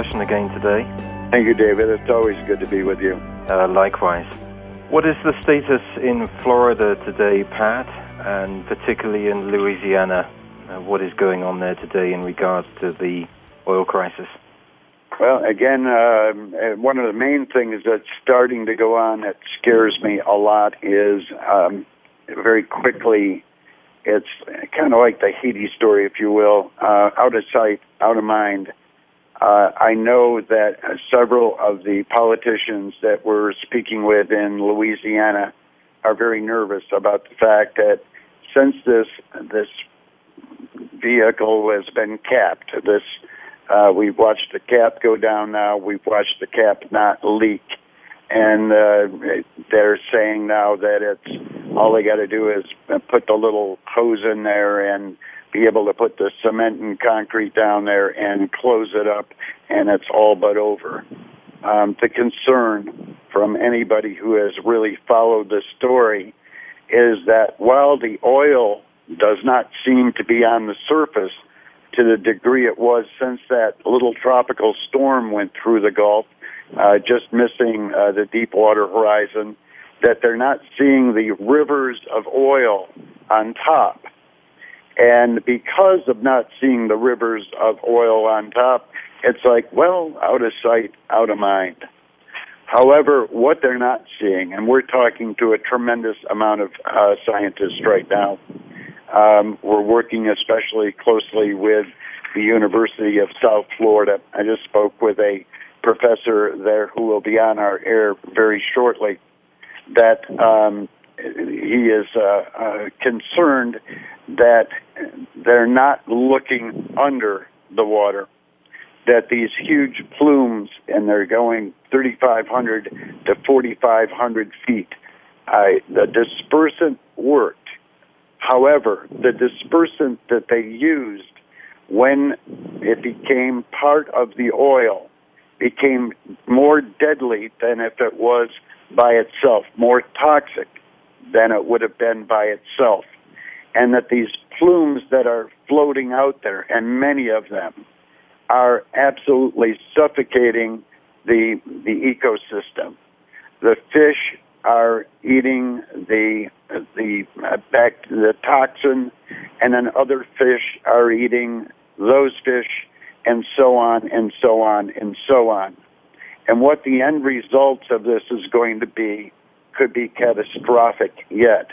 Discussion again today. Thank you, David. It's always good to be with you. Uh, likewise. What is the status in Florida today, Pat, and particularly in Louisiana? Uh, what is going on there today in regards to the oil crisis? Well, again, uh, one of the main things that's starting to go on that scares me a lot is um, very quickly it's kind of like the Haiti story, if you will, uh, out of sight, out of mind. Uh, I know that uh, several of the politicians that we're speaking with in Louisiana are very nervous about the fact that since this this vehicle has been capped, this uh, we've watched the cap go down now. We've watched the cap not leak, and uh, they're saying now that it's all they got to do is put the little hose in there and be able to put the cement and concrete down there and close it up, and it's all but over. Um, the concern from anybody who has really followed the story is that while the oil does not seem to be on the surface to the degree it was since that little tropical storm went through the Gulf, uh, just missing uh, the Deepwater Horizon, that they're not seeing the rivers of oil on top. And because of not seeing the rivers of oil on top, it's like, well, out of sight, out of mind. However, what they're not seeing, and we're talking to a tremendous amount of uh, scientists right now, um, we're working especially closely with the University of South Florida. I just spoke with a professor there who will be on our air very shortly. That um, he is uh, uh, concerned that they're not looking under the water. That these huge plumes, and they're going 3,500 to 4,500 feet. Uh, the dispersant worked. However, the dispersant that they used when it became part of the oil became more deadly than if it was by itself, more toxic than it would have been by itself. And that these plumes that are floating out there, and many of them, are absolutely suffocating the, the ecosystem. The fish are eating the the uh, back the toxin, and then other fish are eating those fish, and so on and so on and so on. And what the end results of this is going to be could be catastrophic yet,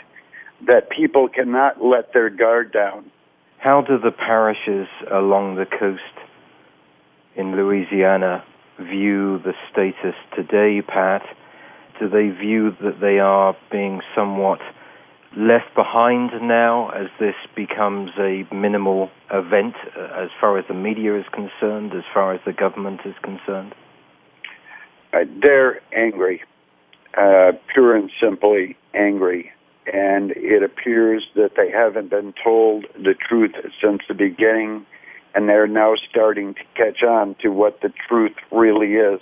that people cannot let their guard down. How do the parishes along the coast in Louisiana view the status today, Pat? Do they view that they are being somewhat left behind now as this becomes a minimal event uh, as far as the media is concerned, as far as the government is concerned? Uh, they're angry uh, pure and simply angry. And it appears that they haven't been told the truth since the beginning, and they're now starting to catch on to what the truth really is.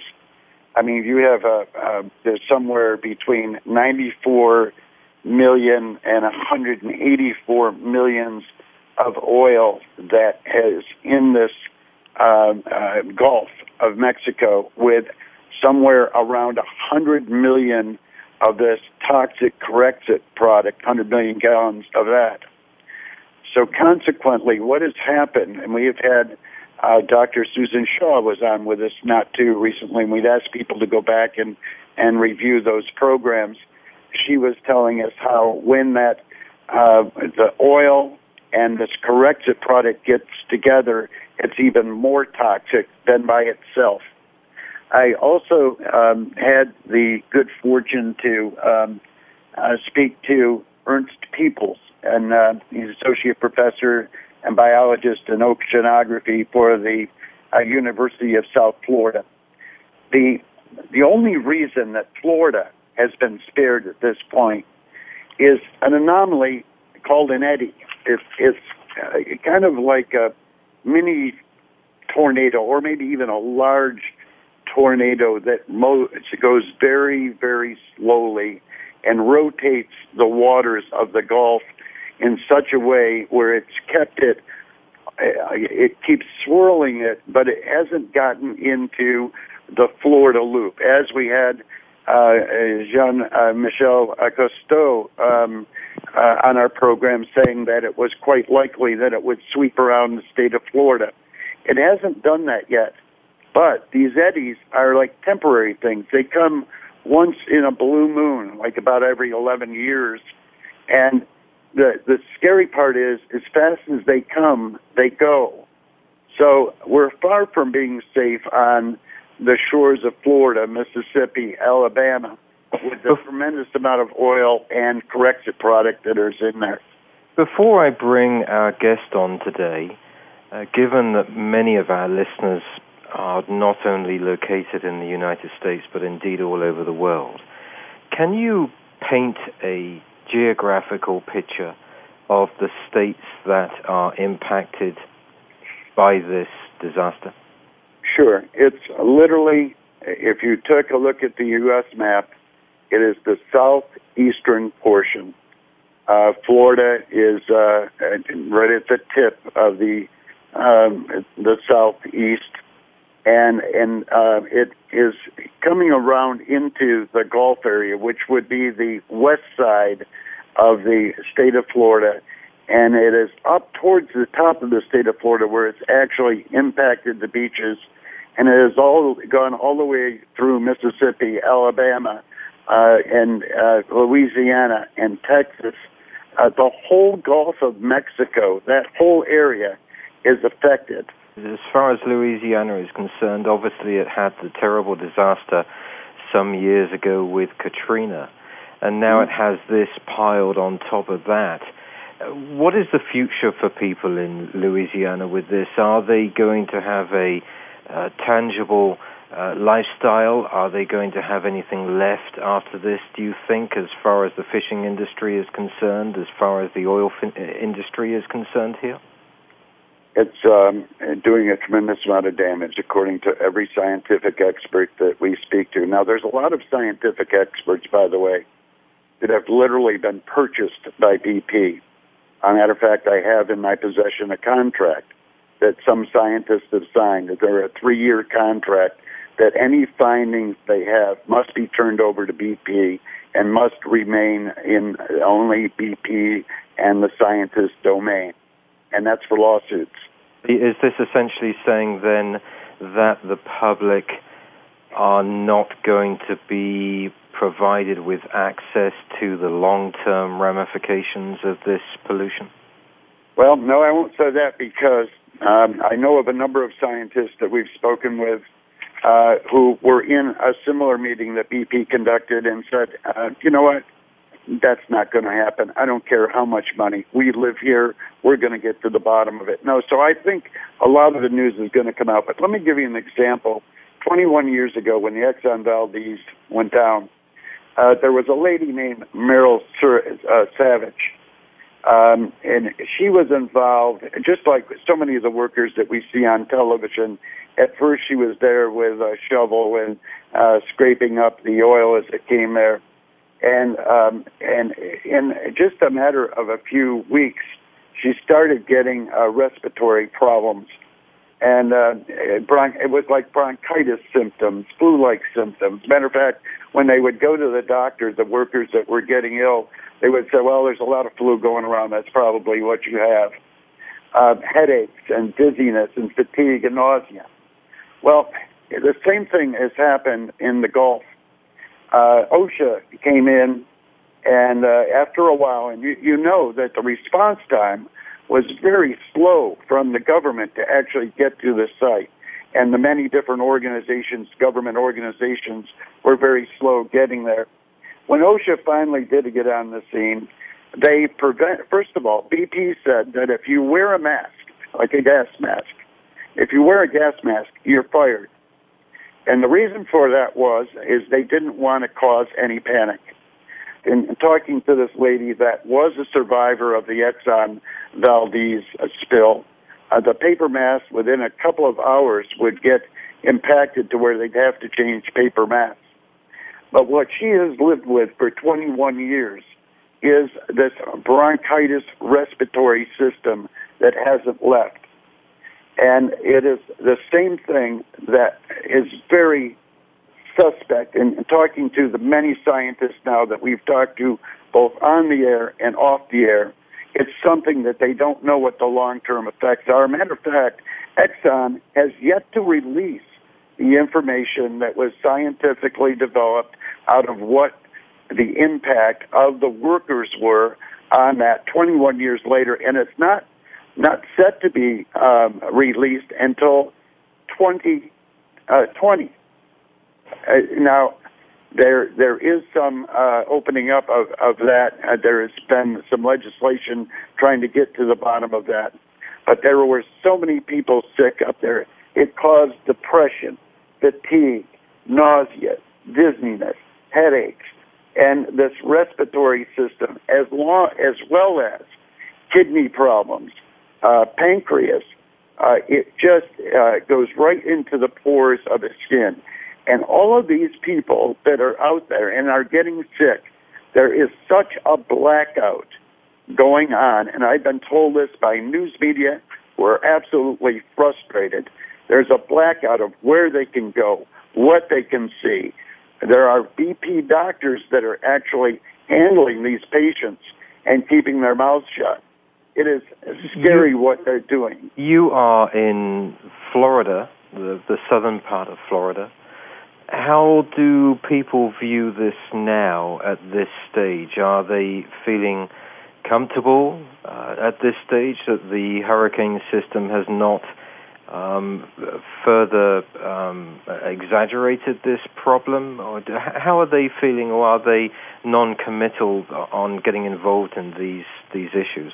I mean, you have a, uh, there's somewhere between 94 million and 184 millions of oil that is in this uh, uh, Gulf of Mexico with somewhere around 100 million of this toxic Corexit product, 100 million gallons of that. So consequently, what has happened, and we have had uh, Dr. Susan Shaw was on with us not too recently, and we'd asked people to go back and, and review those programs. She was telling us how when that uh, the oil and this Corexit product gets together, it's even more toxic than by itself. I also um, had the good fortune to um, uh, speak to Ernst Peebles, and uh, he's associate professor and biologist in oceanography for the uh, University of South Florida. The the only reason that Florida has been spared at this point is an anomaly called an eddy. It's, it's uh, kind of like a mini tornado, or maybe even a large tornado that mo- goes very, very slowly and rotates the waters of the Gulf in such a way where it's kept it, uh, it keeps swirling it, but it hasn't gotten into the Florida loop. As we had uh, Jean uh, Michel Cousteau um, uh, on our program saying that it was quite likely that it would sweep around the state of Florida. It hasn't done that yet. But these eddies are like temporary things. They come once in a blue moon, like about every 11 years. And the, the scary part is, as fast as they come, they go. So we're far from being safe on the shores of Florida, Mississippi, Alabama, with the tremendous amount of oil and Corexit product that is in there. Before I bring our guest on today, uh, given that many of our listeners are not only located in the United States, but indeed all over the world. Can you paint a geographical picture of the states that are impacted by this disaster? Sure. It's literally, if you took a look at the U.S. map, it is the southeastern portion. Uh, Florida is uh, right at the tip of the um, the southeast and and uh, it is coming around into the Gulf area, which would be the west side of the state of Florida, and it is up towards the top of the state of Florida where it's actually impacted the beaches, and it has all gone all the way through Mississippi, Alabama, uh, and uh, Louisiana and Texas. Uh, the whole Gulf of Mexico, that whole area, is affected. As far as Louisiana is concerned, obviously it had the terrible disaster some years ago with Katrina, and now it has this piled on top of that. What is the future for people in Louisiana with this? Are they going to have a uh, tangible uh, lifestyle? Are they going to have anything left after this, do you think, as far as the fishing industry is concerned, as far as the oil fin- industry is concerned here? It's um, doing a tremendous amount of damage, according to every scientific expert that we speak to. Now, there's a lot of scientific experts, by the way, that have literally been purchased by BP. As a matter of fact, I have in my possession a contract that some scientists have signed. They're a three-year contract that any findings they have must be turned over to BP and must remain in only BP and the scientist domain and that's for lawsuits. Is this essentially saying then that the public are not going to be provided with access to the long term ramifications of this pollution? Well, no, I won't say that because um, I know of a number of scientists that we've spoken with uh, who were in a similar meeting that BP conducted and said, uh, you know what, that's not going to happen. I don't care how much money. We live here. We're going to get to the bottom of it. No, so I think a lot of the news is going to come out. But let me give you an example. 21 years ago, when the Exxon Valdez went down, uh, there was a lady named Merle Sir, uh, Savage. Um, and she was involved, just like so many of the workers that we see on television. At first, she was there with a shovel and uh, scraping up the oil as it came there and um, and in just a matter of a few weeks, she started getting uh, respiratory problems, and uh, bron- it was like bronchitis symptoms, flu-like symptoms. Matter of fact, when they would go to the doctor, the workers that were getting ill, they would say, "Well, there's a lot of flu going around. That's probably what you have." uh, headaches and dizziness and fatigue and nausea. Well, the same thing has happened in the Gulf. Uh, OSHA came in, and uh, after a while, and you, you know that the response time was very slow from the government to actually get to the site. And the many different organizations, government organizations, were very slow getting there. When OSHA finally did get on the scene, they prevent, first of all, BP said that if you wear a mask, like a gas mask, if you wear a gas mask, you're fired. And the reason for that was, is they didn't want to cause any panic. In talking to this lady that was a survivor of the Exxon Valdez spill, uh, the paper mask within a couple of hours would get impacted to where they'd have to change paper masks. But what she has lived with for 21 years is this bronchitis respiratory system that hasn't left. And it is the same thing that is very suspect in talking to the many scientists now that we've talked to both on the air and off the air. It's something that they don't know what the long term effects are. Matter of fact, Exxon has yet to release the information that was scientifically developed out of what the impact of the workers were on that 21 years later, and it's not not set to be um, released until 2020. Uh, uh, now, there there is some uh, opening up of of that. Uh, there has been some legislation trying to get to the bottom of that, but there were so many people sick up there. It caused depression, fatigue, nausea, dizziness, headaches, and this respiratory system, as long as well as kidney problems, uh, pancreas. Uh, it just uh, goes right into the pores of the skin. And all of these people that are out there and are getting sick, there is such a blackout going on. And I've been told this by news media who are absolutely frustrated. There's a blackout of where they can go, what they can see. There are BP doctors that are actually handling these patients and keeping their mouths shut it is scary you, what they're doing. You are in Florida, the, the southern part of Florida. How do people view this now at this stage? Are they feeling comfortable uh, at this stage that the hurricane system has not um, further um, exaggerated this problem, or do, how are they feeling, or are they non-committal on getting involved in these these issues?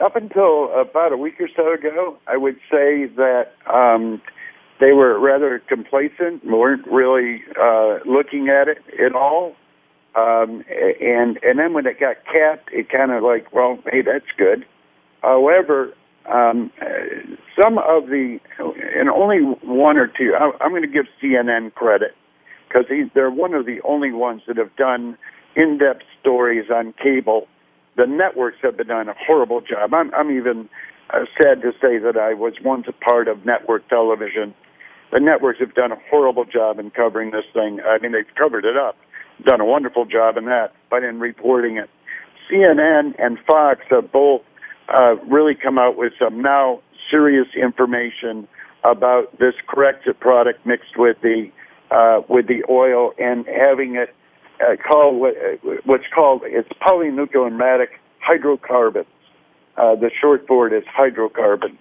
Up until about a week or so ago, I would say that um, they were rather complacent, weren't really uh, looking at it at all. Um, and and then when it got capped, it kind of like, well, hey, that's good. However, um, some of the, and only one or two, I, I'm going to give CNN credit because they're one of the only ones that have done in-depth stories on cable the networks have been doing a horrible job. I'm, I'm even uh, sad to say that I was once a part of network television. The networks have done a horrible job in covering this thing. I mean, they've covered it up, done a wonderful job in that, but in reporting it. CNN and Fox have both uh, really come out with some now serious information about this Corexit product mixed with the uh, with the oil and having it uh, called what, uh, what's called it's polynucleomatic hydrocarbons. Uh, the short for it is hydrocarbons.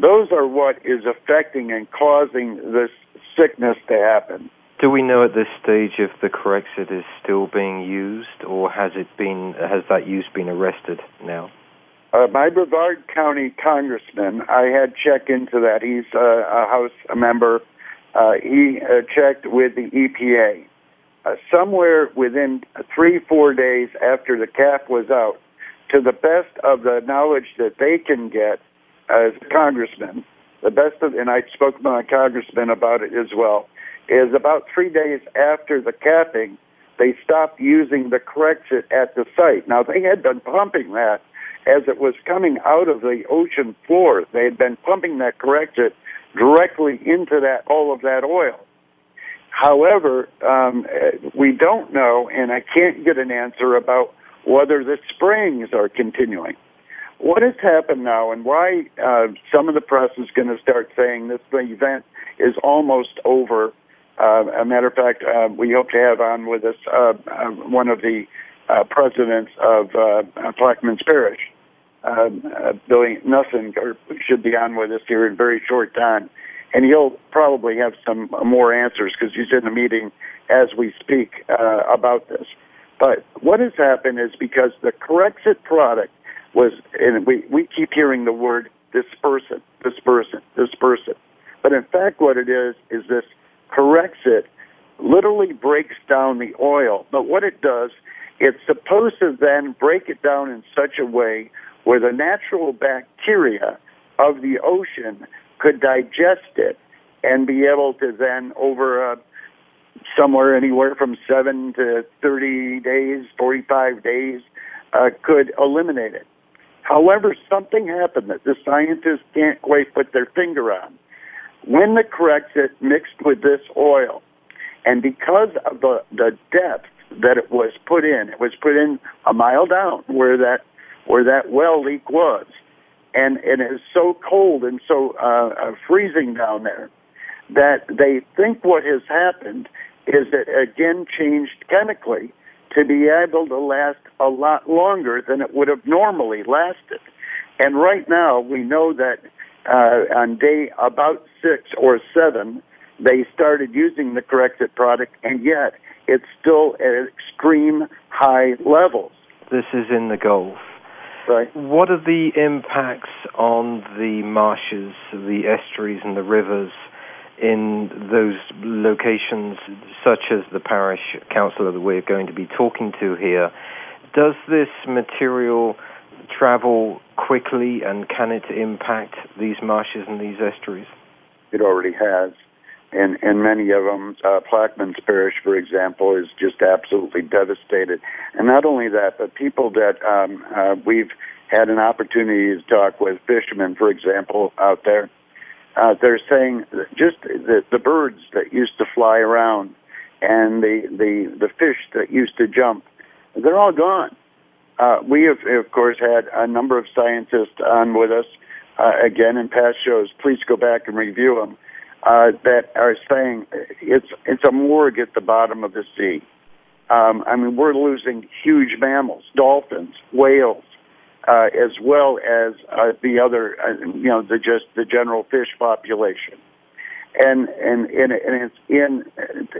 Those are what is affecting and causing this sickness to happen. Do we know at this stage if the Corexit is still being used, or has it been has that use been arrested now? Uh, my Brevard County congressman, I had checked into that. He's uh, a House member. Uh, he uh, checked with the EPA uh, somewhere within three, four days after the cap was out, to the best of the knowledge that they can get as congressmen, the best of, and I spoke to my congressman about it as well, is about three days after the capping, they stopped using the Corexit at the site. Now, they had been pumping that as it was coming out of the ocean floor. They had been pumping that Corexit directly into that all of that oil. However, um, we don't know, and I can't get an answer about whether the springs are continuing. what has happened now and why uh, some of the press is going to start saying this event is almost over. Uh, a matter of fact, uh, we hope to have on with us uh, uh, one of the uh, presidents of Plaquemines Parish, uh, Billy Nungesser, should be on with us here in very short time. And he'll probably have some more answers because he's in a meeting as we speak uh, about this. But what has happened is because the Corexit product was, and we, we keep hearing the word dispersant, dispersant, dispersant. But in fact, what it is, is this Corexit literally breaks down the oil. But what it does, it's supposed to then break it down in such a way where the natural bacteria of the ocean could digest it and be able to then, over a, somewhere anywhere from 7 to 30 days, 45 days, uh, could eliminate it. However, something happened that the scientists can't quite put their finger on. When the Corexit mixed with this oil, and because of the, the depth that it was put in, it was put in a mile down where that where that well leak was, and, it is so cold and so uh, uh, freezing down there that they think what has happened is it again changed chemically to be able to last a lot longer than it would have normally lasted. And right now, we know that uh, on day about six or seven, they started using the Corexit product, and yet it's still at extreme high levels. This is in the Gulf. Right. What are the impacts on the marshes, the estuaries, and the rivers in those locations, such as the parish councillor that we're going to be talking to here, does this material travel quickly and can it impact these marshes and these estuaries? It already has. And, and many of them, uh, Plaquemines Parish, for example, is just absolutely devastated. And not only that, but people that um, uh, we've had an opportunity to talk with, fishermen, for example, out there, uh, they're saying just the, the birds that used to fly around and the, the, the fish that used to jump, they're all gone. Uh, we have, of course, had a number of scientists on with us, uh, again in past shows. Please go back and review them. Uh, that are saying it's it's a morgue at the bottom of the sea. Um, I mean, we're losing huge mammals, dolphins, whales, uh, as well as uh, the other, uh, you know, the just the general fish population. And and and, and it's in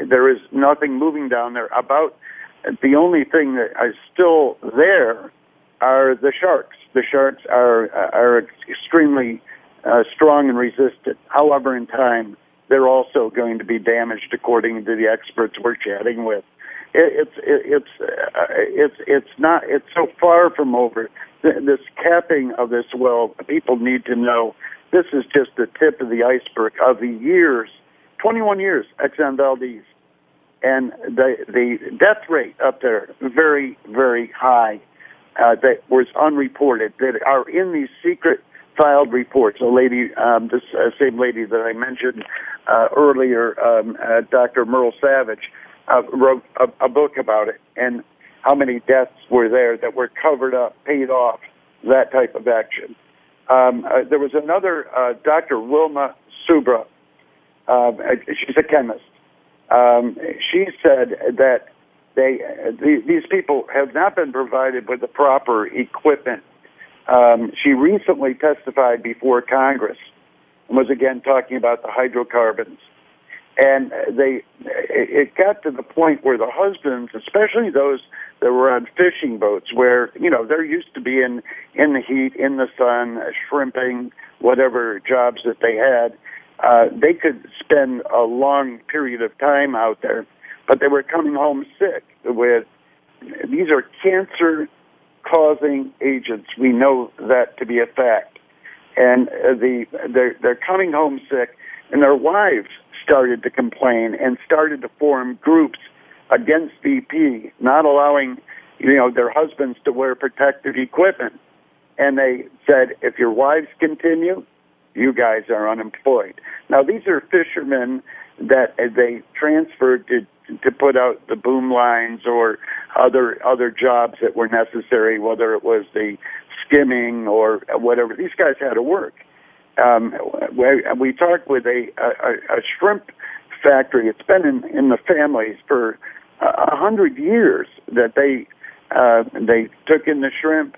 there is nothing moving down there. About the only thing that is still there are the sharks. The sharks are are extremely uh, strong and resistant. However, in time, they're also going to be damaged, according to the experts we're chatting with. It, it's it, it's uh, it's it's not it's so far from over this capping of this well, people need to know this is just the tip of the iceberg of the years, 21 years, Exxon Valdez. And the, the death rate up there, very, very high, uh, that was unreported, that are in these secret filed reports. A lady, um, this uh, same lady that I mentioned uh, earlier, um, uh, Dr. Merle Savage, uh, wrote a, a book about it. And how many deaths were there that were covered up, paid off, that type of action. Um, uh, there was another uh, Dr. Wilma Subra. Uh, she's a chemist. Um, she said that they the, these people have not been provided with the proper equipment. Um, she recently testified before Congress and was again talking about the hydrocarbons. And they it got to the point where the husbands especially those that were on fishing boats where you know they're used to being in the heat in the sun shrimping whatever jobs that they had uh they could spend a long period of time out there but they were coming home sick with these are cancer causing agents we know that to be a fact and uh, the they're they're coming home sick and their wives started to complain and started to form groups against BP, not allowing, you know, their husbands to wear protective equipment. And they said, if your wives continue, you guys are unemployed. Now, these are fishermen that they transferred to to put out the boom lines or other other jobs that were necessary, whether it was the skimming or whatever. These guys had to work. Um, we, we talked with a, a, a shrimp factory. It's been in, in the families for a hundred years that they uh, they took in the shrimp,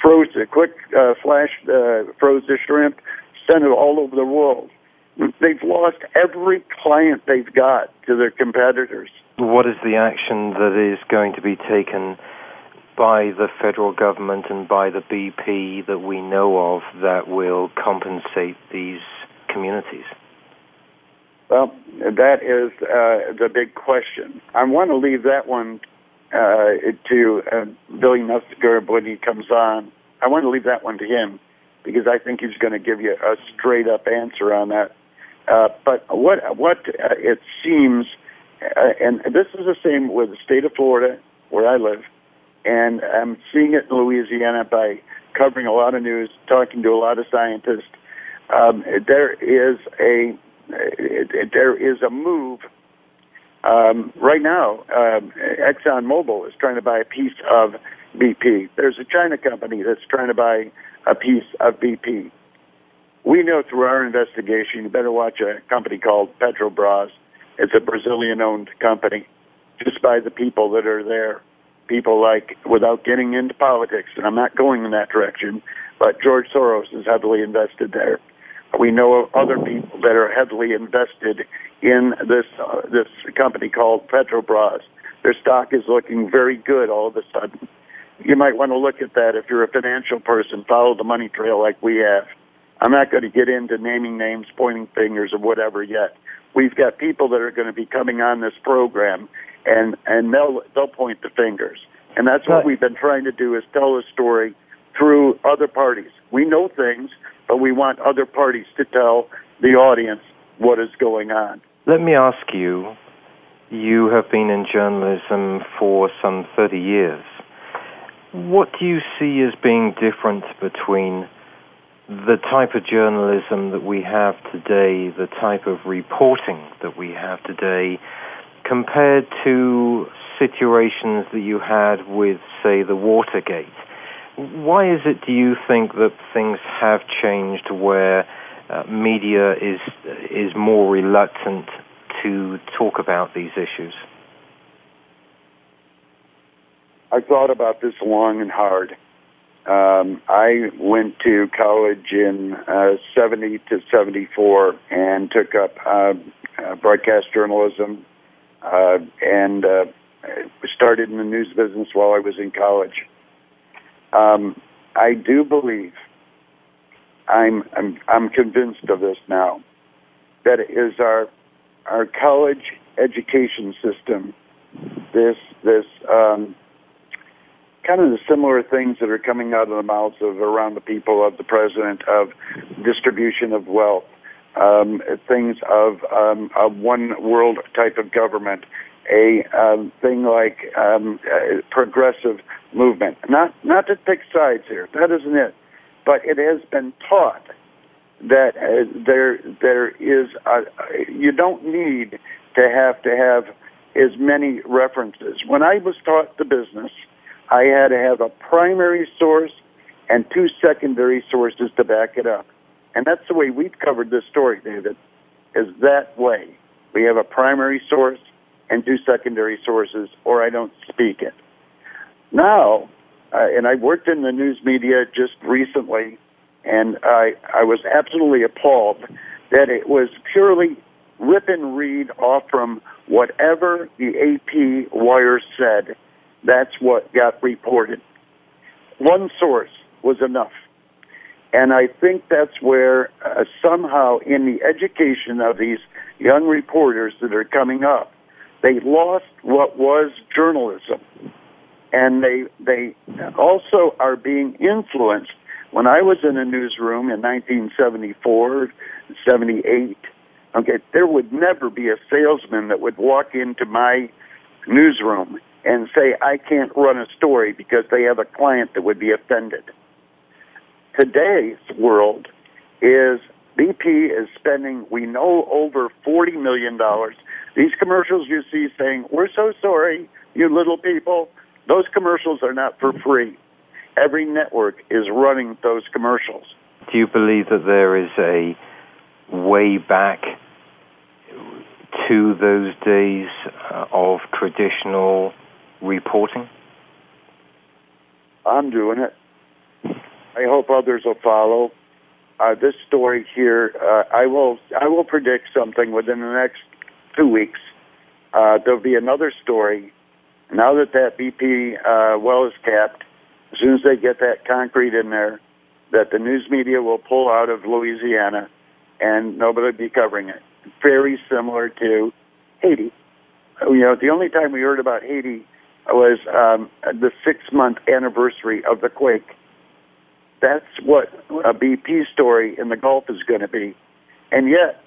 froze a quick uh, flash, uh, froze the shrimp, sent it all over the world. They've lost every client they've got to their competitors. What is the action that is going to be taken by the federal government and by the BP that we know of that will compensate these communities? Well, that is uh, the big question. I want to leave that one uh, to uh, Billy Nungesser when he comes on. I want to leave that one to him because I think he's going to give you a straight up answer on that. Uh, but what what uh, it seems, uh, and this is the same with the state of Florida where I live, and I'm seeing it in Louisiana by covering a lot of news, talking to a lot of scientists. Um, there is a there is a move um, right now. Um, Exxon Mobil is trying to buy a piece of BP. There's a China company that's trying to buy a piece of BP. We know through our investigation, you better watch a company called Petrobras. It's a Brazilian-owned company, just by the people that are there. People like, without getting into politics, and I'm not going in that direction, but George Soros is heavily invested there. We know of other people that are heavily invested in this uh, this company called Petrobras. Their stock is looking very good all of a sudden. You might want to look at that if you're a financial person. Follow the money trail like we have. I'm not going to get into naming names, pointing fingers, or whatever yet. We've got people that are going to be coming on this program, and and they'll they'll point the fingers. And that's what we've been trying to do is tell a story through other parties. We know things, but we want other parties to tell the audience what is going on. Let me ask you you have been in journalism for some 30 years. What do you see as being different between the type of journalism that we have today, the type of reporting that we have today, compared to situations that you had with, say, the Watergate? Why is it, do you think, that things have changed where uh, media is is more reluctant to talk about these issues? I thought about this long and hard. Um, I went to college in uh, 70 to 74 and took up uh, uh, broadcast journalism uh, and uh, started in the news business while I was in college. Um, I do believe, I'm, I'm, I'm convinced of this now, that it is our, our college education system, this, this, um, kind of the similar things that are coming out of the mouths of around the people of the president of distribution of wealth, um, things of um, a one world type of government, a um, thing like um, a progressive movement. Not not to pick sides here. That isn't it. But it has been taught that uh, there there is a, you don't need to have to have as many references. When I was taught the business, I had to have a primary source and two secondary sources to back it up. And that's the way we've covered this story, David, is that way. We have a primary source and two secondary sources, or I don't speak it. Now, uh, and I worked in the news media just recently, and I, I was absolutely appalled that it was purely rip and read off from whatever the AP wire said. That's what got reported. One source was enough. And I think that's where uh, somehow in the education of these young reporters that are coming up, they lost what was journalism and they they also are being influenced. When I was in a newsroom in 1974, 78, okay, there would never be a salesman that would walk into my newsroom and say, I can't run a story because they have a client that would be offended. Today's world is BP is spending, we know, over $40 million. These commercials you see saying, We're so sorry, you little people. Those commercials are not for free. every network is running those commercials. Do you believe that there is a way back to those days uh, of traditional reporting? I'm doing it. I hope others will follow. Uh, this story here, uh, I will I will predict something within the next two weeks. Uh, there'll be another story. Now that that BP uh, well is capped, as soon as they get that concrete in there, that the news media will pull out of Louisiana, and nobody will be covering it. Very similar to Haiti. You know, the only time we heard about Haiti was um, the six month anniversary of the quake that's what a BP story in the Gulf is going to be. And yet,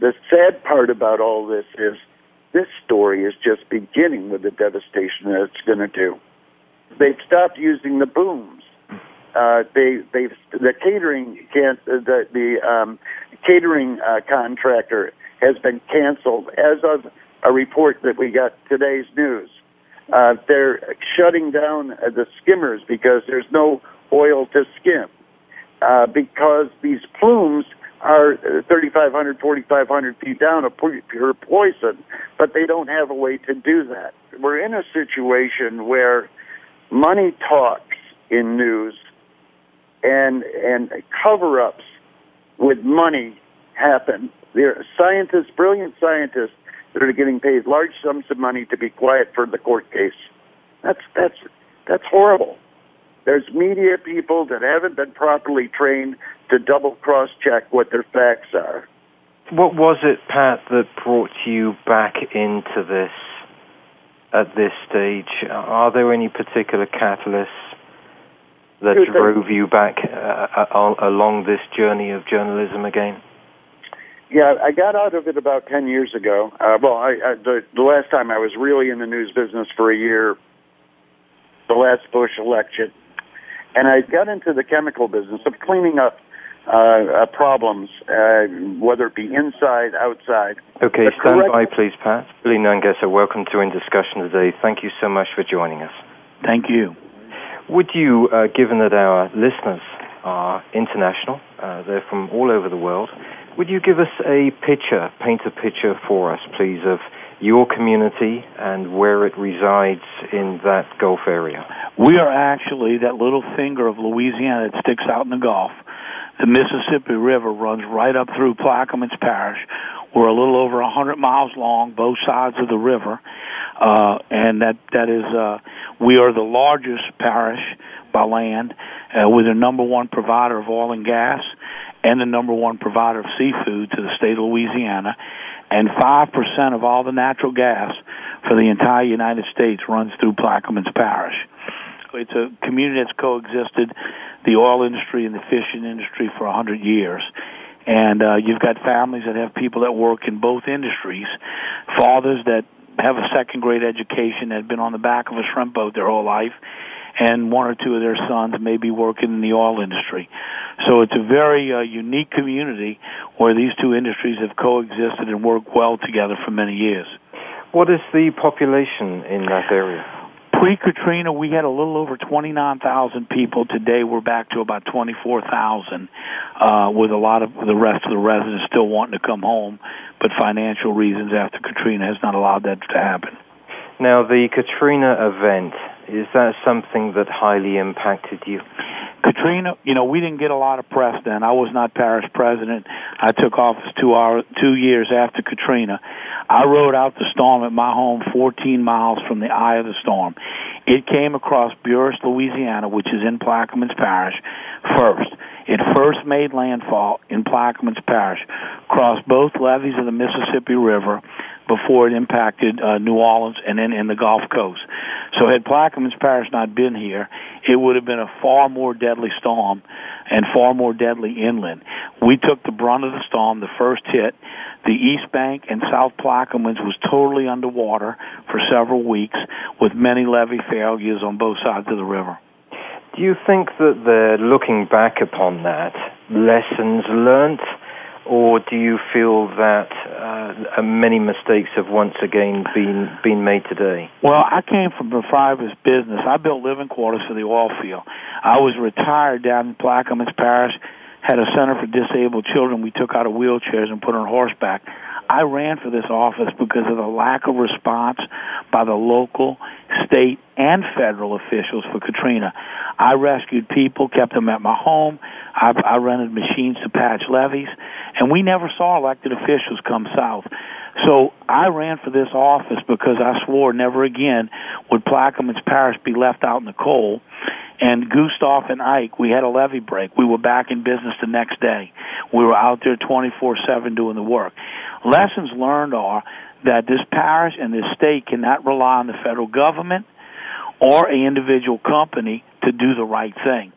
the sad part about all this is this story is just beginning with the devastation that it's going to do. They've stopped using the booms. Uh, they they the catering can the the um, catering uh, contractor has been canceled as of a report that we got today's news. Uh, they're shutting down uh, the skimmers because there's no oil to skim uh, because these plumes are 3,500, 4,500 feet down of pure poison, but they don't have a way to do that. We're in a situation where money talks in news and and cover-ups with money happen. There are scientists, brilliant scientists, that are getting paid large sums of money to be quiet for the court case. That's that's that's horrible. There's media people that haven't been properly trained to double cross check what their facts are. What was it, Pat, that brought you back into this at this stage? Are there any particular catalysts that drove you back uh, uh along this journey of journalism again? Yeah, I got out of it about 10 years ago. Uh, well, I, I, the, the last time I was really in the news business for a year, the last Bush election. And I got into the chemical business of cleaning up uh, uh, problems, uh, whether it be inside, outside. Okay, stand correct- by, please, Pat. Billy Nungesser, welcome to In Discussion today. Thank you so much for joining us. Thank you. Would you, uh, given that our listeners are international, uh, they're from all over the world, would you give us a picture, paint a picture for us, please, of your community and where it resides in that Gulf area? We are actually that little finger of Louisiana that sticks out in the Gulf. The Mississippi River runs right up through Plaquemines Parish. We're a little over a hundred miles long, both sides of the river, uh, and that that is uh, we are the largest parish by land. Uh, we're the number one provider of oil and gas, and the number one provider of seafood to the state of Louisiana and 5% of all the natural gas for the entire United States runs through Plaquemines Parish. It's a community that's coexisted the oil industry and the fishing industry for 100 years. And uh, you've got families that have people that work in both industries, fathers that have a second grade education that have been on the back of a shrimp boat their whole life, and one or two of their sons may be working in the oil industry. So it's a very uh, unique community where these two industries have coexisted and worked well together for many years. What is the population in that area? Pre Katrina, we had a little over 29,000 people. Today, we're back to about 24,000, uh, with a lot of the rest of the residents still wanting to come home, but financial reasons after Katrina has not allowed that to happen. Now, the Katrina event, is that something that highly impacted you? Katrina, you know, we didn't get a lot of press then. I was not parish president. I took office two two years after Katrina. I rode out the storm at my home 14 miles from the eye of the storm. It came across Buras, Louisiana, which is in Plaquemines Parish, first. It first made landfall in Plaquemines Parish, crossed both levees of the Mississippi River before it impacted uh, New Orleans and then in the Gulf Coast. So had Plaquemines Parish not been here, it would have been a far more deadly storm and far more deadly inland. We took the brunt of the storm, the first hit. The East Bank and South Plaquemines was totally underwater for several weeks with many levee failures on both sides of the river. Do you think that they're looking back upon that, lessons learnt, or do you feel that uh, many mistakes have once again been been made today? Well, I came from the private business. I built living quarters for the oil field. I was retired down in Plaquemines Parish, had a center for disabled children. We took out of wheelchairs and put on horseback. I ran for this office because of the lack of response by the local, state, and federal officials for Katrina. I rescued people, kept them at my home. I, I rented machines to patch levees, and we never saw elected officials come south. So I ran for this office because I swore never again would Plaquemines Parish be left out in the cold. And Gustav and Ike, we had a levee break. We were back in business the next day. We were out there 24-7 doing the work. Lessons learned are that this parish and this state cannot rely on the federal government or a individual company to do the right thing.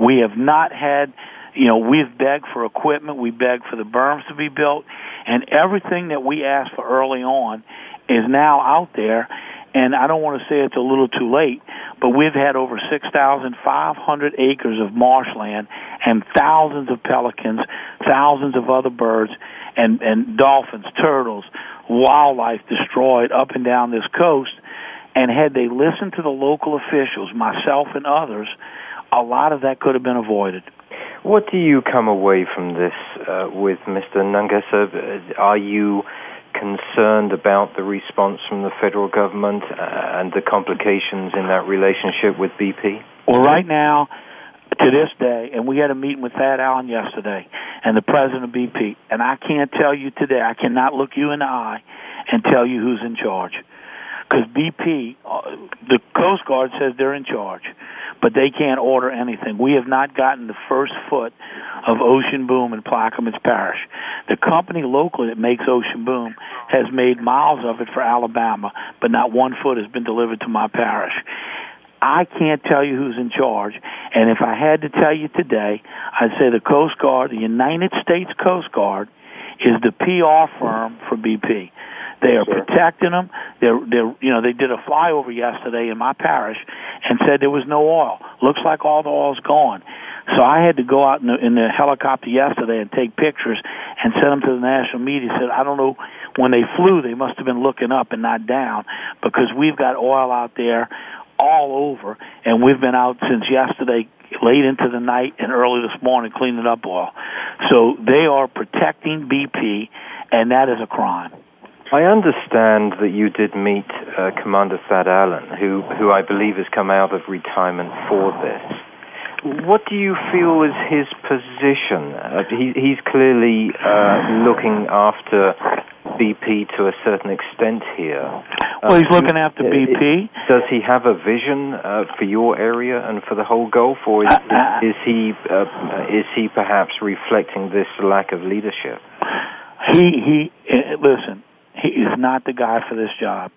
We have not had, you know, we've begged for equipment, we begged for the berms to be built, and everything that we asked for early on is now out there. And I don't want to say it's a little too late, but we've had over 6,500 acres of marshland and thousands of pelicans, thousands of other birds, and, and dolphins, turtles, wildlife destroyed up and down this coast. And had they listened to the local officials, myself and others, a lot of that could have been avoided. What do you come away from this uh, with, Mr. Nungesser? Are you concerned about the response from the federal government uh, and the complications in that relationship with BP? Well, right now, to this day, and we had a meeting with Thad Allen yesterday, and the president of BP, and I can't tell you today, I cannot look you in the eye and tell you who's in charge. Because BP, uh, the Coast Guard says they're in charge, but they can't order anything. We have not gotten the first foot of Ocean Boom in Plaquemines Parish. The company locally that makes Ocean Boom has made miles of it for Alabama, but not one foot has been delivered to my parish. I can't tell you who's in charge. And if I had to tell you today, I'd say the Coast Guard, the United States Coast Guard, is the PR firm for BP. They are sure. protecting them. They're, they're, you know, they did a flyover yesterday in my parish and said there was no oil. Looks like all the oil's gone. So I had to go out in the, in the helicopter yesterday and take pictures and send them to the national media. Said I don't know when they flew, they must have been looking up and not down because we've got oil out there all over, and we've been out since yesterday, late into the night and early this morning cleaning up oil. So they are protecting BP, and that is a crime. I understand that you did meet uh, Commander Thad Allen, who, who I believe has come out of retirement for this. What do you feel is his position? Uh, he, he's clearly uh, looking after BP to a certain extent here. Well, he's looking after uh, BP. Does he have a vision uh, for your area and for the whole Gulf, or is, uh, uh is he uh, is he perhaps reflecting this lack of leadership? He he. Listen, not the guy for this job.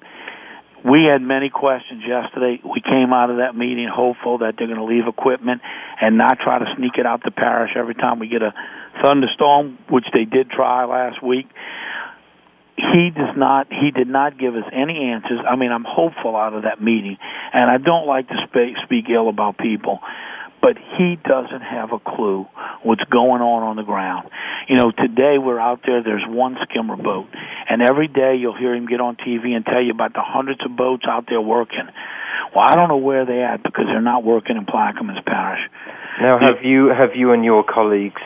We had many questions yesterday. We came out of that meeting hopeful that they're going to leave equipment and not try to sneak it out the parish every time we get a thunderstorm, which they did try last week he does not he did not give us any answers i mean i'm hopeful out of that meeting and i don't like to speak speak ill about people but he doesn't have a clue what's going on on the ground. You know today we're out there there's one skimmer boat and every day you'll hear him get on tv and tell you about the hundreds of boats out there working. Well i don't know where they're at because they're not working in plaquemines parish. Now have you have you and your colleagues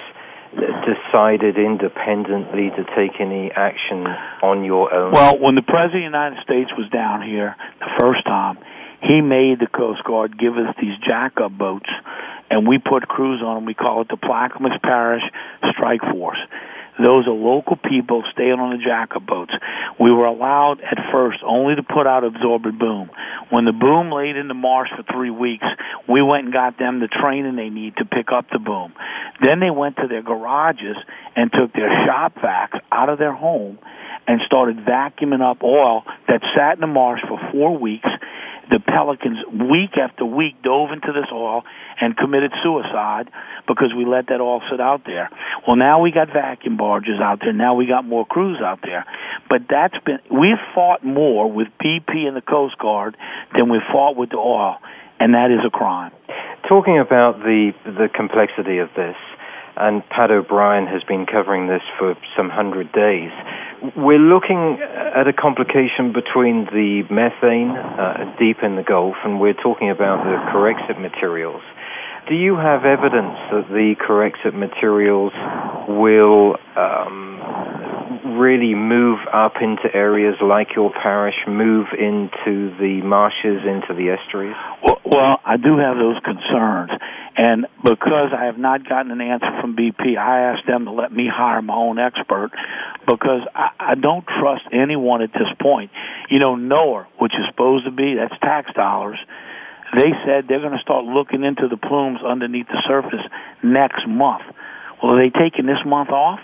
decided independently to take any action on your own? Well, when the President of the United States was down here the first time, he made the Coast Guard give us these jack-up boats, and we put crews on them. We call it the Plaquemines Parish Strike Force. Those are local people staying on the jack-up boats. We were allowed at first only to put out absorbent boom. When the boom laid in the marsh for three weeks, we went and got them the training they need to pick up the boom. Then they went to their garages and took their shop vacs out of their home and started vacuuming up oil that sat in the marsh for four weeks the Pelicans week after week dove into this oil and committed suicide because we let that oil sit out there. Well, now we got vacuum barges out there. Now we got more crews out there. But that's been we've fought more with BP and the Coast Guard than we've fought with the oil, and that is a crime. Talking about the the complexity of this, and Pat O'Brien has been covering this for some hundred days. We're looking at a complication between the methane uh, deep in the Gulf, and we're talking about the Corexit materials. Do you have evidence that the Corexit materials will um, really move up into areas like your parish, move into the marshes, into the estuaries? Well, well, I do have those concerns. And because I have not gotten an answer from BP, I asked them to let me hire my own expert because I, I don't trust anyone at this point. You know, NOAA, which is supposed to be, that's tax dollars, they said they're going to start looking into the plumes underneath the surface next month. Well, are they taking this month off?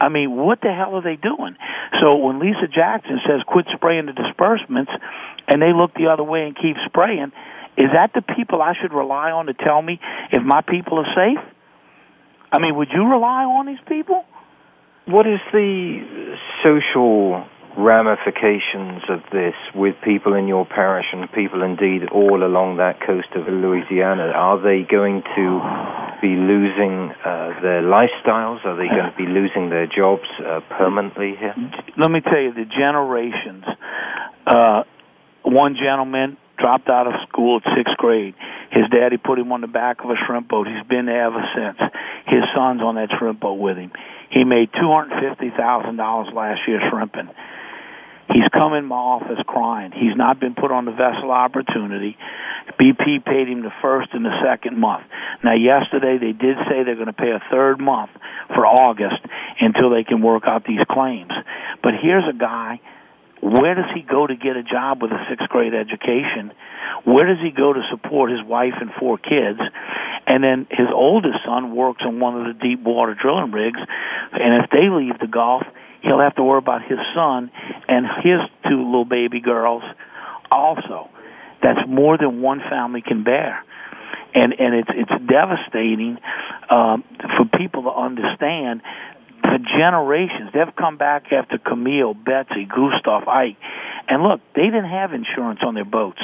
I mean, what the hell are they doing? So when Lisa Jackson says quit spraying the disbursements and they look the other way and keep spraying, is that the people I should rely on to tell me if my people are safe? I mean, would you rely on these people? What is the social ramifications of this with people in your parish and people indeed all along that coast of Louisiana? Are they going to be losing uh, their lifestyles? Are they going to be losing their jobs uh, permanently here? Let me tell you, the generations. Uh, one gentleman dropped out of school at sixth grade. His daddy put him on the back of a shrimp boat. He's been there ever since. His son's on that shrimp boat with him. He made two hundred fifty thousand dollars last year shrimping. He's come in my office crying. He's not been put on the vessel opportunity. BP paid him the first and the second month. Now, yesterday they did say they're going to pay a third month for August until they can work out these claims. But here's a guy where does he go to get a job with a sixth grade education? Where does he go to support his wife and four kids? And then his oldest son works on one of the deep water drilling rigs. And if they leave the Gulf, he'll have to worry about his son and his two little baby girls also. That's more than one family can bear. And and it's it's devastating um, for people to understand for generations. They've come back after Camille, Betsy, Gustav, Ike, and look, they didn't have insurance on their boats.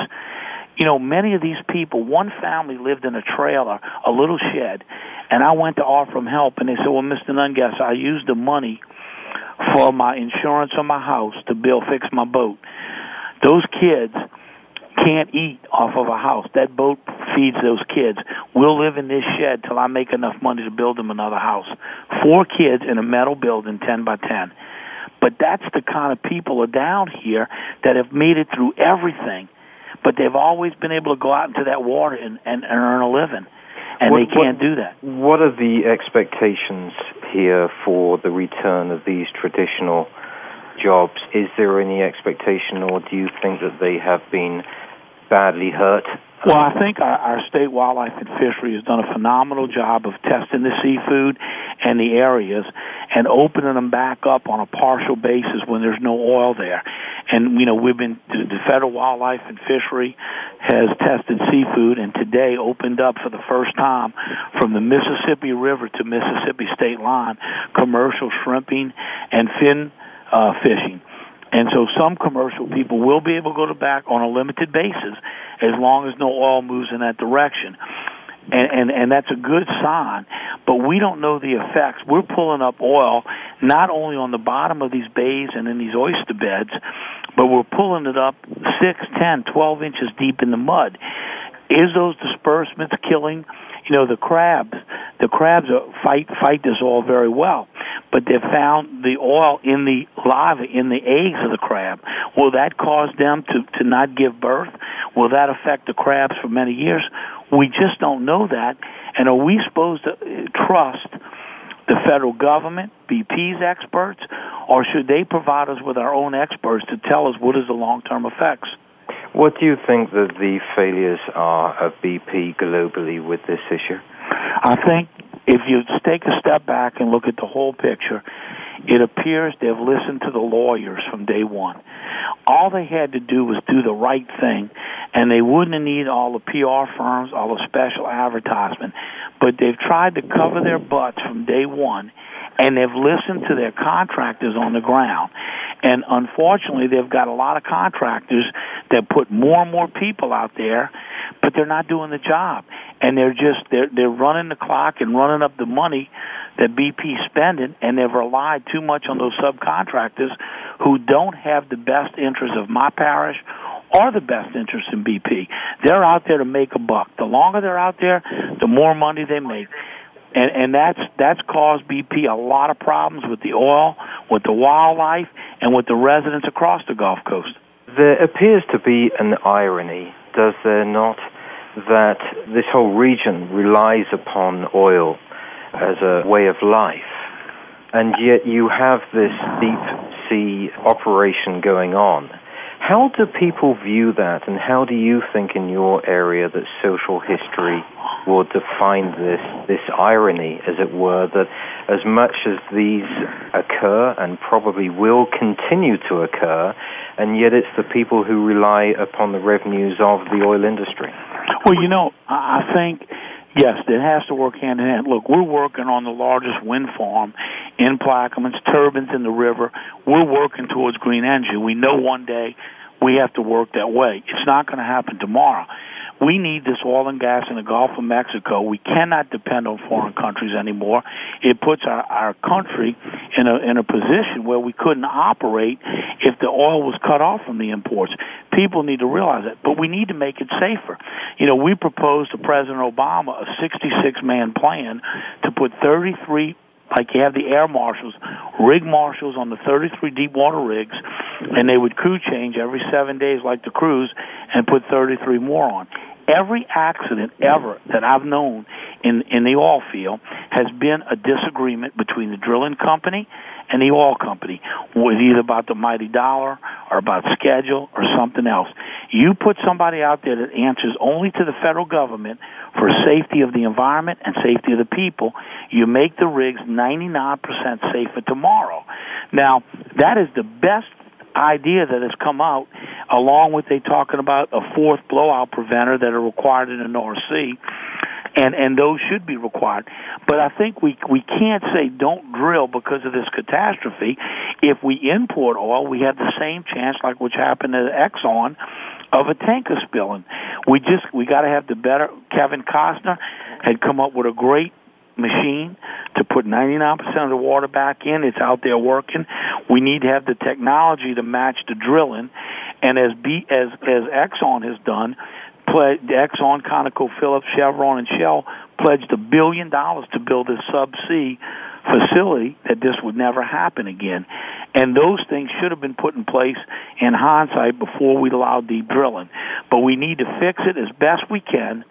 You know, many of these people, one family lived in a trailer, a little shed, and I went to offer them help, and they said, "Well, Mr. Nungas, I used the money for my insurance on my house to bill fix my boat. Those kids can't eat off of a house. That boat feeds those kids. We'll live in this shed till I make enough money to build them another house. Four kids in a metal building, 10 by 10. But that's the kind of people are down here that have made it through everything. But they've always been able to go out into that water and, and, and earn a living. And what, they can't what, do that. What are the expectations here for the return of these traditional jobs? Is there any expectation, or do you think that they have been badly hurt? Well, I think our, our state wildlife and fishery has done a phenomenal job of testing the seafood and the areas and opening them back up on a partial basis when there's no oil there. And, you know, we've been, the Federal Wildlife and Fishery has tested seafood and today opened up for the first time from the Mississippi River to Mississippi State Line commercial shrimping and fin uh, fishing. And so some commercial people will be able to go to back on a limited basis as long as no oil moves in that direction. And, and and that's a good sign, but we don't know the effects. We're pulling up oil not only on the bottom of these bays and in these oyster beds, but we're pulling it up six, ten, twelve inches deep in the mud. Is those disbursements killing? You know the crabs the crabs fight fight this oil very well but they've found the oil in the larvae in the eggs of the crab. Will that cause them to to not give birth? Will that affect the crabs for many years? We just don't know that. And are we supposed to uh, trust the federal government, BP's experts, or should they provide us with our own experts to tell us what is the long-term effects? What do you think that the failures are of BP globally with this issue? I think if you take a step back and look at the whole picture, it appears they've listened to the lawyers from day one. All they had to do was do the right thing, and they wouldn't have needed all the PR firms, all the special advertisement. But they've tried to cover their butts from day one, and they've listened to their contractors on the ground. And unfortunately, they've got a lot of contractors that put more and more people out there, but they're not doing the job. and they're just they're they're running the clock and running up the money that BP's spending, and they've relied too much on those subcontractors who don't have the best interest of my parish or the best interest in BP. They're out there to make a buck. The longer they're out there, the more money they make. And, and that's that's caused BP a lot of problems with the oil, with the wildlife, and with the residents across the Gulf Coast. There appears to be an irony, does there not, that this whole region relies upon oil as a way of life, and yet you have this deep sea operation going on. How do people view that, and how do you think in your area that social history will define this this irony, as it were, that as much as these occur and probably will continue to occur, and yet it's the people who rely upon the revenues of the oil industry? Well, you know, I think Yes, it has to work hand in hand. Look, we're working on the largest wind farm in Plaquemines, turbines in the river. We're working towards green energy. We know one day we have to work that way. It's not going to happen tomorrow. We need this oil and gas in the Gulf of Mexico. We cannot depend on foreign countries anymore. It puts our, our country in a in a position where we couldn't operate if the oil was cut off from the imports. People need to realize that, but we need to make it safer. You know, we proposed to President Obama a 66 man plan to put 33 like you have the air marshals, rig marshals on the 33 deep water rigs, and they would crew change every seven days like the crews and put 33 more on. Every accident ever that I've known in, in the oil field has been a disagreement between the drilling company and the oil company was either about the mighty dollar or about schedule or something else. You put somebody out there that answers only to the federal government for safety of the environment and safety of the people, you make the rigs 99% safer tomorrow. Now, that is the best idea that has come out, along with they talking about a fourth blowout preventer that are required in the North Sea and and those should be required. But I think we we can't say don't drill because of this catastrophe. If we import oil, we have the same chance, like which happened at Exxon, of a tanker spilling. We just we got to have the better. Kevin Costner had come up with a great machine to put 99% of the water back in. It's out there working. We need to have the technology to match the drilling. And as B, as as Exxon has done, pledged Exxon, ConocoPhillips, Chevron, and Shell pledged a billion dollars to build a subsea facility that this would never happen again. And those things should have been put in place in hindsight before we allowed deep drilling. But we need to fix it as best we can.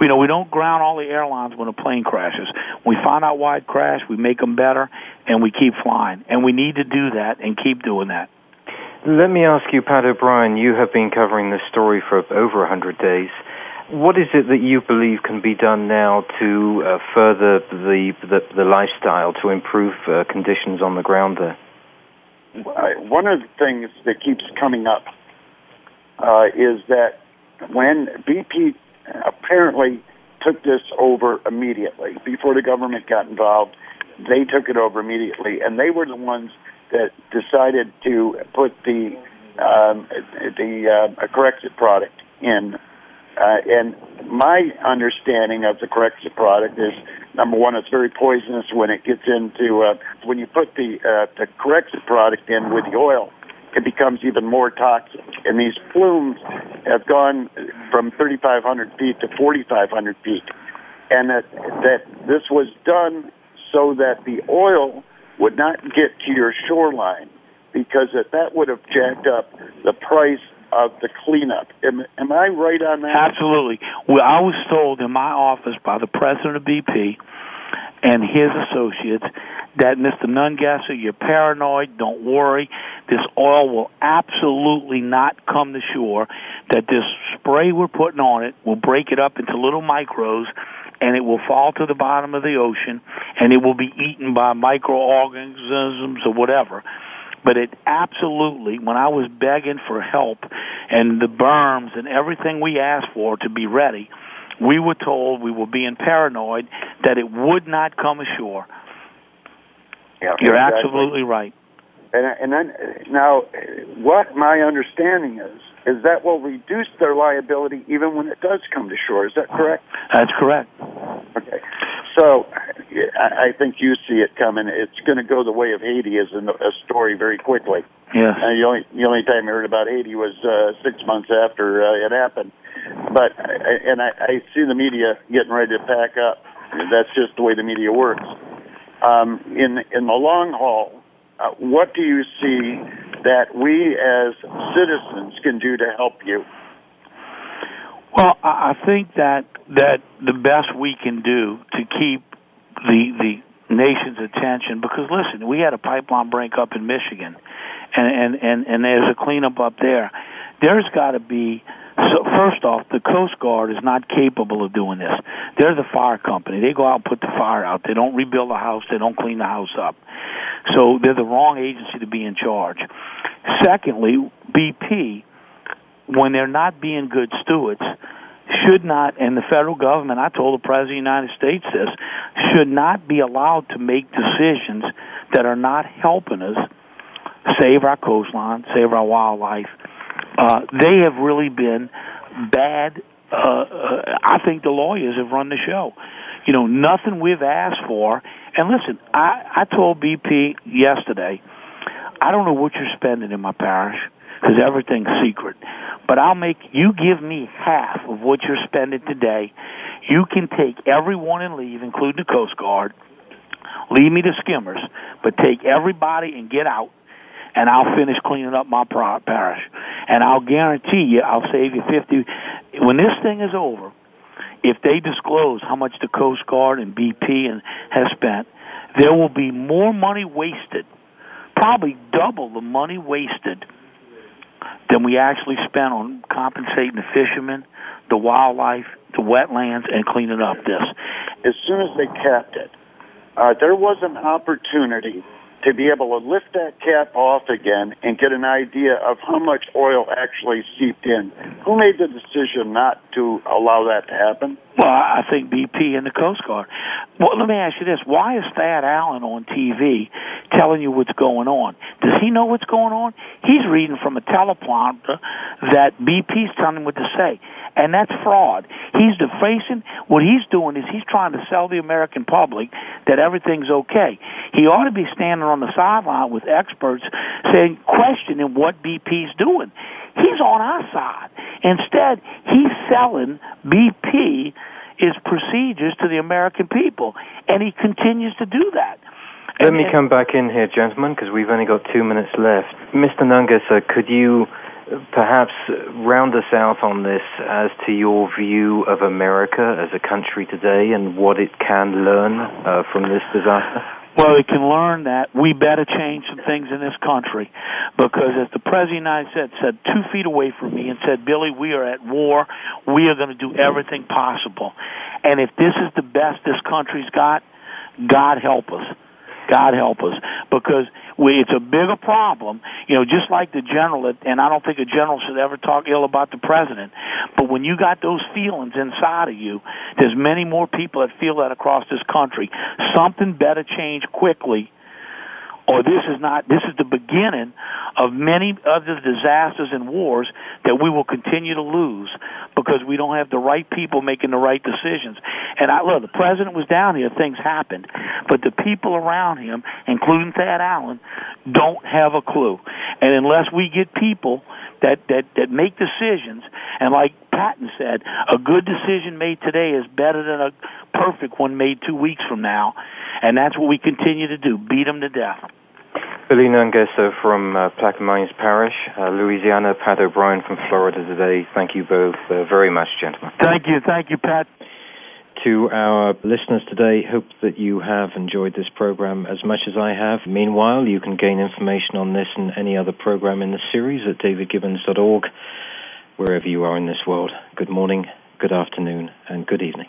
You know, we don't ground all the airlines when a plane crashes. We find out why it crashed, we make them better, and we keep flying. And we need to do that and keep doing that. Let me ask you, Pat O'Brien, you have been covering this story for over 100 days. What is it that you believe can be done now to uh, further the, the, the lifestyle, to improve uh, conditions on the ground there? One of the things that keeps coming up uh, is that when BP apparently took this over immediately, before the government got involved, they took it over immediately, and they were the ones that decided to put the um, the uh, Corexit product in. Uh, and my understanding of the Corexit product is number one, it's very poisonous when it gets into uh, when you put the uh, the Corexit product in with the oil. It becomes even more toxic, and these plumes have gone from 3,500 feet to 4,500 feet, and that that this was done so that the oil would not get to your shoreline because that, that would have jacked up the price of the cleanup. Am, am I right on that? Absolutely. Well, I was told in my office by the president of BP and his associates that Mr. Nungesser, you're paranoid. Don't worry. This oil will absolutely not come to shore. That this spray we're putting on it will break it up into little micros and it will fall to the bottom of the ocean and it will be eaten by microorganisms or whatever. But it absolutely, when I was begging for help and the berms and everything we asked for to be ready, we were told we were being paranoid that it would not come ashore. Yeah, You're exactly. absolutely right. And and then now, what my understanding is is that will reduce their liability even when it does come to shore. Is that correct? That's correct. Okay. So I think you see it coming. It's going to go the way of Haiti as a story very quickly. Yeah. And the only the only time I heard about Haiti was uh, six months after uh, it happened. But and I, I see the media getting ready to pack up. That's just the way the media works. Um, in in the long haul, uh, what do you see that we as citizens can do to help you? Well, I think that that the best we can do to keep the the nation's attention because listen, we had a pipeline break up in Michigan, and and and, and there's a cleanup up there. There's got to be so first off, the Coast Guard is not capable of doing this. They're the fire company. They go out and put the fire out. They don't rebuild the house. They don't clean the house up. So they're the wrong agency to be in charge. Secondly, BP, when they're not being good stewards, should not, and the federal government, I told the President of the United States this, should not be allowed to make decisions that are not helping us save our coastline, save our wildlife. Uh, they have really been bad. Uh, uh, I think the lawyers have run the show. You know, nothing we've asked for. And listen, I, I told BP yesterday, I don't know what you're spending in my parish because everything's secret. But I'll make you give me half of what you're spending today. You can take everyone and leave, including the Coast Guard. Leave me the skimmers, but take everybody and get out, and I'll finish cleaning up my parish. And I'll guarantee you, I'll save you fifty. When this thing is over, if they disclose how much the Coast Guard and BP and has spent, there will be more money wasted, probably double the money wasted than we actually spent on compensating the fishermen, the wildlife, the wetlands, and cleaning up this. As soon as they capped it, uh, there was an opportunity to be able to lift that cap off again and get an idea of how much oil actually seeped in. Who made the decision not to allow that to happen? Well, I think BP and the Coast Guard. Well, let me ask you this: Why is Thad Allen on TV telling you what's going on? Does he know what's going on? He's reading from a teleprompter that BP's telling him what to say and that's fraud. He's defacing. What he's doing is he's trying to sell the American public that everything's okay. He ought to be standing on the sideline with experts saying, questioning what BP's doing. He's on our side. Instead, he's selling BP is procedures to the American people, and he continues to do that. Let and, me come back in here, gentlemen, because we've only got two minutes left. Mr. Nungesser, could you perhaps round us out on this as to your view of America as a country today and what it can learn uh, from this disaster? Well, we can learn that we better change some things in this country because, as the President of the United States said two feet away from me and said, Billy, we are at war. We are going to do everything possible. And if this is the best this country's got, God help us. God help us. Because we, it's a bigger problem, you know, just like the general, and I don't think a general should ever talk ill about the president, but when you got those feelings inside of you, there's many more people that feel that across this country. Something better change quickly or this is not this is the beginning of many other disasters and wars that we will continue to lose because we don't have the right people making the right decisions. And I look, the president was down here, things happened, but the people around him, including Thad Allen, don't have a clue. And unless we get people that that that make decisions, and like Patton said, a good decision made today is better than a perfect one made two weeks from now, and that's what we continue to do: beat them to death. Billy Nungesser from uh, Plaquemines Parish, uh, Louisiana, Pat O'Brien from Florida today. Thank you both uh, very much, gentlemen. Thank you. Thank you, Pat. To our listeners today, hope that you have enjoyed this program as much as I have. Meanwhile, you can gain information on this and any other program in the series at davidgibbons.org, wherever you are in this world. Good morning, good afternoon, and good evening.